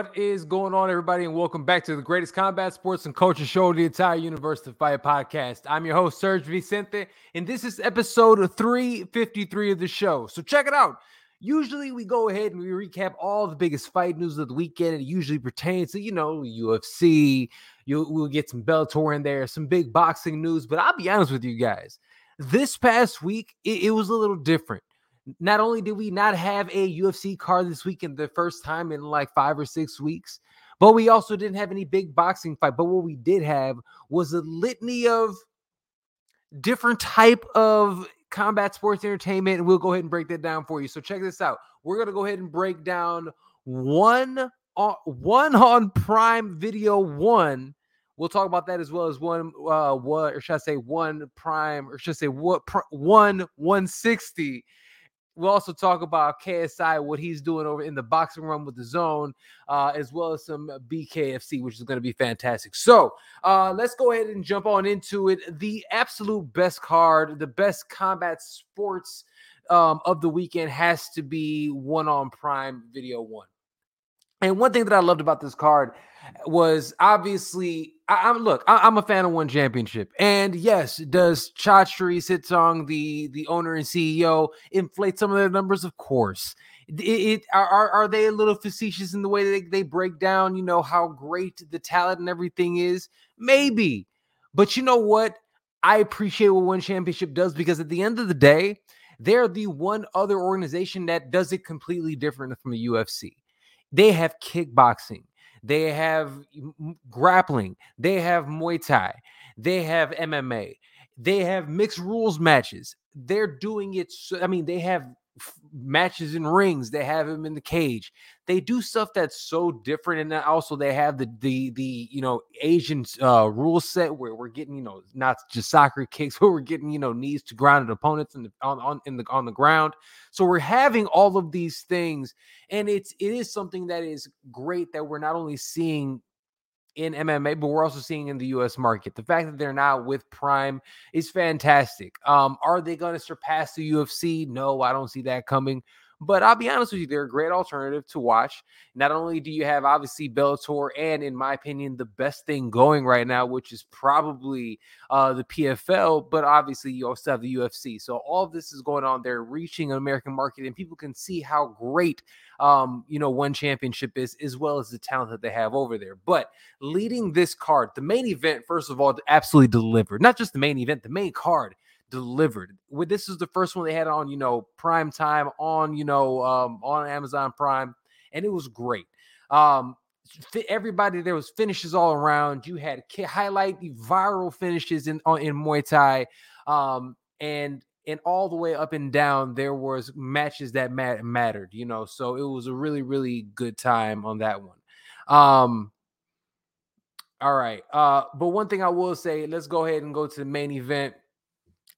What is going on, everybody, and welcome back to the greatest combat sports and culture show, of the entire universe, the Fight Podcast. I'm your host, Serg Vicente, and this is episode 353 of the show. So check it out. Usually, we go ahead and we recap all the biggest fight news of the weekend. It usually pertains to, you know, UFC. You we'll get some Bellator in there, some big boxing news. But I'll be honest with you guys, this past week it, it was a little different not only did we not have a UFC card this weekend, the first time in like five or six weeks, but we also didn't have any big boxing fight. But what we did have was a litany of different type of combat sports entertainment, and we'll go ahead and break that down for you. So check this out. We're gonna go ahead and break down one on one on Prime Video one. We'll talk about that as well as one uh what or should I say one prime or should I say what pr- one 160 We'll also talk about KSI, what he's doing over in the boxing room with DAZN, uh, as well as some BKFC, which is going to be fantastic. So uh, let's go ahead and jump on into it. The absolute best card, the best combat sports um, of the weekend has to be one on Prime Video One. And one thing that I loved about this card was obviously I, am look, I, am a fan of one championship, and yes, does Chatri Sityodtong, the the owner and CEO, inflate some of their numbers? Of course. It, it are are they a little facetious in the way they, they break down, you know, how great the talent and everything is? Maybe, but you know what? I appreciate what one championship does because at the end of the day, they're the one other organization that does it completely different from the UFC. They have kickboxing they have grappling, they have Muay Thai, they have MMA, they have mixed rules matches. They're doing it. So, I mean, they have matches and rings. They have him in the cage. They do stuff that's so different, and also they have the the the you know Asian uh, rule set where we're getting you know not just soccer kicks, but we're getting you know knees to grounded opponents in the, on on in the on the ground. So we're having all of these things, and it's it is something that is great that we're not only seeing in MMA, but we're also seeing in the US market. The fact that they're now with Prime is fantastic. Um, are they going to surpass the UFC? No, I don't see that coming. But I'll be honest with you, they're a great alternative to watch. Not only do you have obviously Bellator, and in my opinion, the best thing going right now, which is probably uh, the PFL, but obviously you also have the UFC. So all of this is going on. They're reaching an American market, and people can see how great um, you know, one championship is, as well as the talent that they have over there. But leading this card, the main event, first of all, absolutely delivered. Not just the main event, the main card delivered. With this is the first one they had on, you know, prime time on, you know, um, on Amazon Prime, and it was great. Um, everybody there was finishes all around. You had highlight the viral finishes in in Muay Thai, um, and and all the way up and down there was matches that mat- mattered. You know, so it was a really really good time on that one. Um, all right. Uh, but one thing I will say, let's go ahead and go to the main event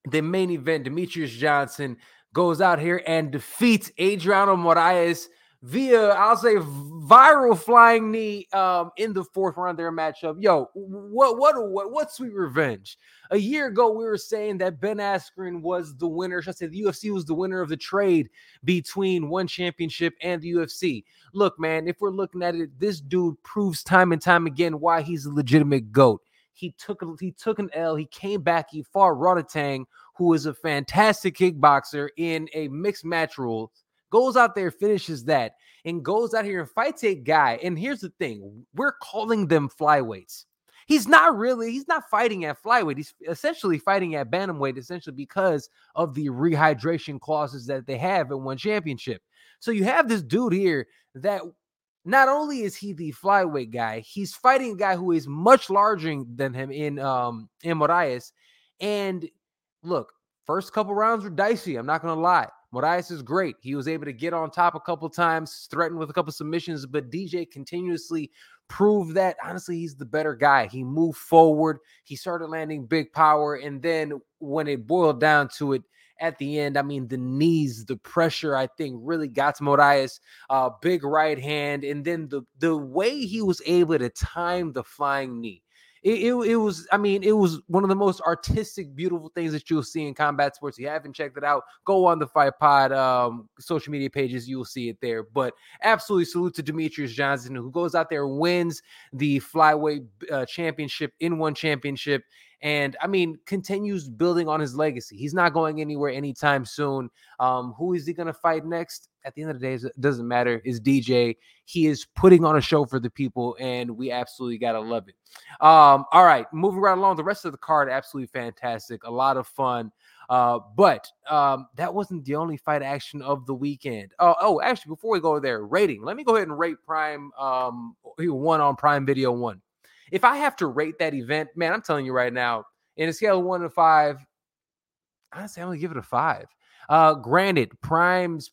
the main event, Demetrius Johnson goes out here and defeats Adriano Moraes via, I'll say, viral flying knee um, in the fourth round of their matchup. Yo, what, what, what, what sweet revenge. A year ago, we were saying that Ben Askren was the winner. Should I say the UFC was the winner of the trade between one championship and the UFC? Look, man, if we're looking at it, this dude proves time and time again why he's a legitimate GOAT. He took he took an L. He came back. He fought Rodtang, who is a fantastic kickboxer in a mixed match rules. Goes out there, finishes that, and goes out here and fights a guy. And here's the thing: we're calling them flyweights. He's not really. He's not fighting at flyweight. He's essentially fighting at bantamweight, essentially because of the rehydration clauses that they have in one championship. So you have this dude here that not only is he the flyweight guy, he's fighting a guy who is much larger than him in um in Moraes. And look, first couple rounds were dicey. I'm not gonna lie. Moraes is great. He was able to get on top a couple times, threatened with a couple submissions, but DJ continuously proved that honestly he's the better guy. He moved forward, he started landing big power, and then when it boiled down to it, at the end. I mean, the knees, the pressure, I think, really got to Moraes. Uh, big right hand, and then the the way he was able to time the flying knee. it, it, it, was i mean it was one of the most artistic beautiful things that you'll see in combat sports if you haven't checked it out go on the fight pod um, social media pages you'll see it there but absolutely salute to demetrius johnson who goes out there wins the flyweight uh, championship in one championship and I mean, continues building on his legacy. He's not going anywhere anytime soon. Um, who is he going to fight next? At the end of the day, it doesn't matter. Is DJ? He is putting on a show for the people, and we absolutely gotta love it. Um, all right, moving right along. The rest of the card, absolutely fantastic. A lot of fun. Uh, but um, that wasn't the only fight action of the weekend. Oh, oh, actually, before we go there, rating. Let me go ahead and rate Prime um, one on Prime Video one. If I have to rate that event, man, I'm telling you right now, in a scale of one to five, honestly, I'm gonna give it a five. Uh, granted, Prime's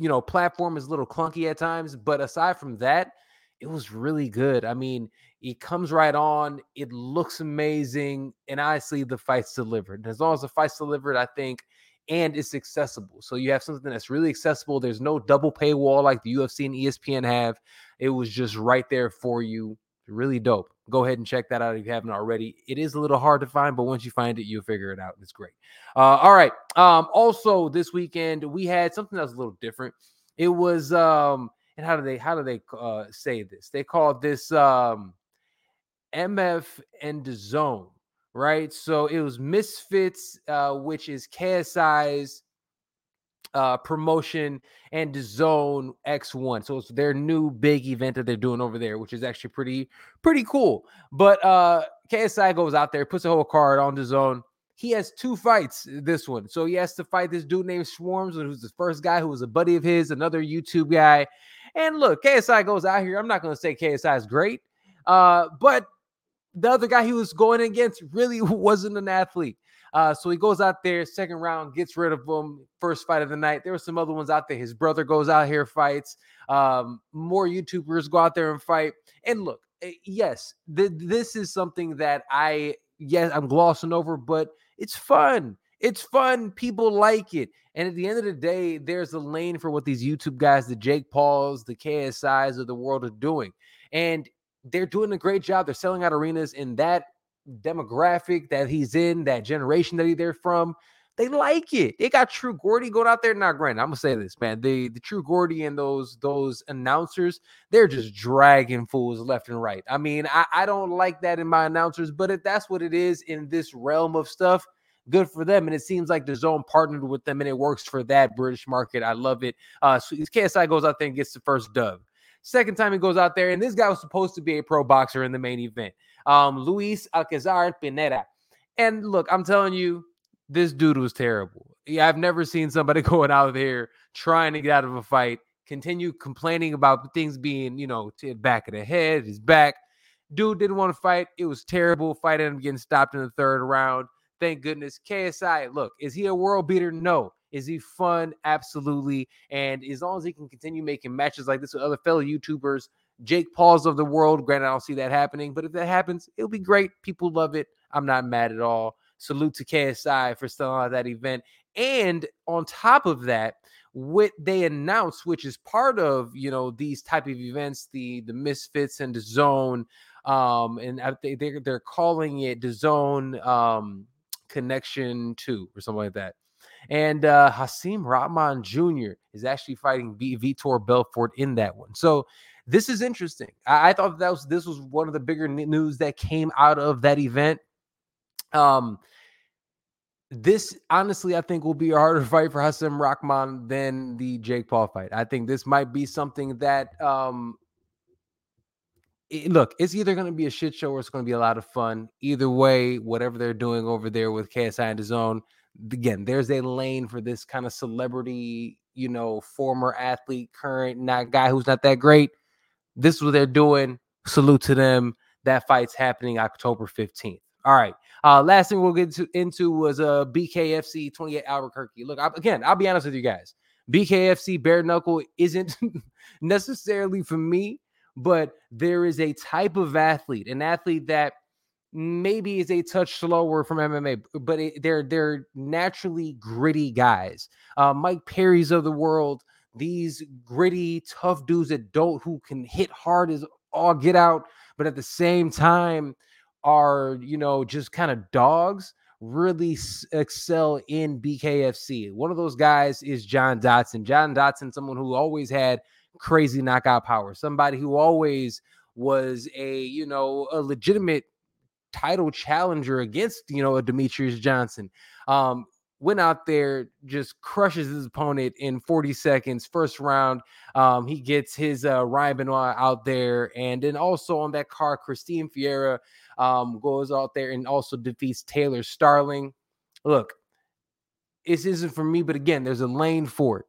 you know platform is a little clunky at times, but aside from that, it was really good. I mean, it comes right on, it looks amazing, and honestly, the fight's delivered. And as long as the fight's delivered, I think and it's accessible. So you have something that's really accessible. There's no double paywall like the UFC and ESPN have. It was just right there for you really dope. Go ahead and check that out if you haven't already. It is a little hard to find, but once you find it, you'll figure it out. It's great. Uh, all right. Um, also, this weekend we had something that was a little different. It was um, and how do they how do they uh, say this? They called this um, MF and DAZN, right? So it was Misfits, uh, which is KSI's uh, promotion and Zone X1. So it's their new big event that they're doing over there, which is actually pretty pretty cool. But uh, KSI goes out there, puts a whole card on DAZN. He has two fights this one. So he has to fight this dude named Swarmz, who's the first guy who was a buddy of his, another YouTube guy. And look, KSI goes out here. I'm not going to say KSI is great, uh, but the other guy he was going against really wasn't an athlete. Uh, so he goes out there, second round, gets rid of him. First fight of the night. There were some other ones out there. His brother goes out here, fights. Um, more YouTubers go out there and fight. And look, eh, yes, th- this is something that I, yes, I'm glossing over, but it's fun. It's fun. People like it. And at the end of the day, there's a lane for what these YouTube guys, the Jake Pauls, the KSIs of the world are doing. And they're doing a great job. They're selling out arenas, and that demographic that he's in, that generation that he's there from, they like it. They got True Geordie going out there. Not granted, I'm gonna say this, man. The the True Geordie and those those announcers, they're just dragging fools left and right. I mean, I, I don't like that in my announcers, but if that's what it is in this realm of stuff, good for them. And it seems like DAZN partnered with them and it works for that British market. I love it. Uh so KSI goes out there and gets the first dub. Second time he goes out there, and this guy was supposed to be a pro boxer in the main event um, Luis Alcaraz Pineda. And look, I'm telling you, this dude was terrible. Yeah, I've never seen somebody going out there trying to get out of a fight, continue complaining about things being, you know, to back of the head, his back. Dude didn't want to fight. It was terrible. Fight ended up getting stopped in the third round. Thank goodness. KSI, look, is he a world beater? No. Is he fun? Absolutely. And as long as he can continue making matches like this with other fellow YouTubers, Jake Pauls of the world. Granted, I don't see that happening, but if that happens, it'll be great. People love it. I'm not mad at all. Salute to KSI for selling out that event. And on top of that, what they announced, which is part of you know these type of events, the the Misfits and DAZN, um, and they they're, they're calling it DAZN um, Connection Two or something like that. And uh, Hasim Rahman Jr. is actually fighting Vitor Belfort in that one. So this is interesting. I, I thought that was this was one of the bigger news that came out of that event. Um, this honestly, I think will be a harder fight for Hassan Rahman than the Jake Paul fight. I think this might be something that um it, look, it's either going to be a shit show or it's going to be a lot of fun. Either way, whatever they're doing over there with KSI and his own, again, there's a lane for this kind of celebrity, you know, former athlete, current not guy who's not that great. This is what they're doing. Salute to them. That fight's happening October 15th. All right. Uh, last thing we'll get to, into was uh, BKFC 28 Albuquerque. Look, I, again, I'll be honest with you guys. BKFC bare knuckle isn't necessarily for me, but there is a type of athlete, an athlete that maybe is a touch slower from MMA, but it, they're they're naturally gritty guys. Uh, Mike Perry's of the world, these gritty, tough dudes that don't who can hit hard as all get out, but at the same time are, you know, just kind of dogs really excel in BKFC. One of those guys is John Dodson. John Dodson, someone who always had crazy knockout power, somebody who always was a, you know, a legitimate title challenger against, you know, a Demetrius Johnson. Um, went out there, just crushes his opponent in 40 seconds. First round, um, he gets his uh, Ryan Benoit out there, and then also on that car, Christine Ferea um, goes out there and also defeats Taylor Starling. Look, this isn't for me, but again, there's a lane for it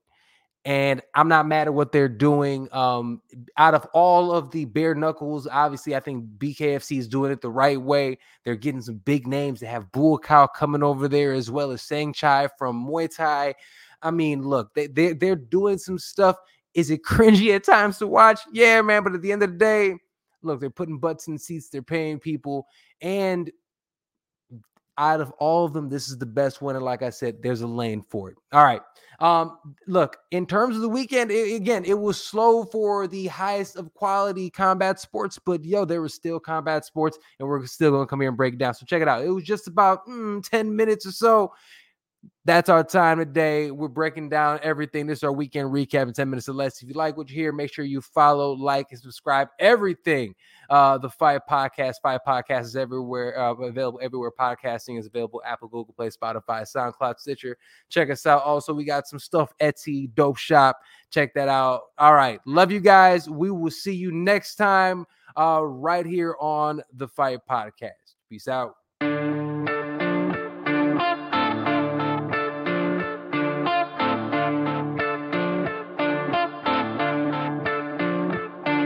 and I'm not mad at what they're doing. Um, out of all of the bare knuckles, obviously, I think BKFC is doing it the right way. They're getting some big names. They have Buakaw coming over there as well as Saenchai from Muay Thai. I mean, look, they, they they're doing some stuff. Is it cringy at times to watch? Yeah, man. But at the end of the day, look, they're putting butts in seats. They're paying people, and out of all of them, this is the best one. And like I said, there's a lane for it. All right. Um, look, in terms of the weekend, it, again, it was slow for the highest of quality combat sports, but yo, there was still combat sports, and we're still gonna come here and break it down. So check it out. It was just about mm, 10 minutes or so that's our time today. We're breaking down everything. This is our weekend recap in 10 minutes or less. If you like what you hear, make sure you follow, like, and subscribe. Everything. Uh, the Fight Podcast. Fight Podcast is everywhere, uh, available everywhere. Podcasting is available Apple, Google Play, Spotify, SoundCloud, Stitcher. Check us out. Also, we got some stuff, Etsy, Dope Shop. Check that out. All right. Love you guys. We will see you next time uh, right here on the Fight Podcast. Peace out.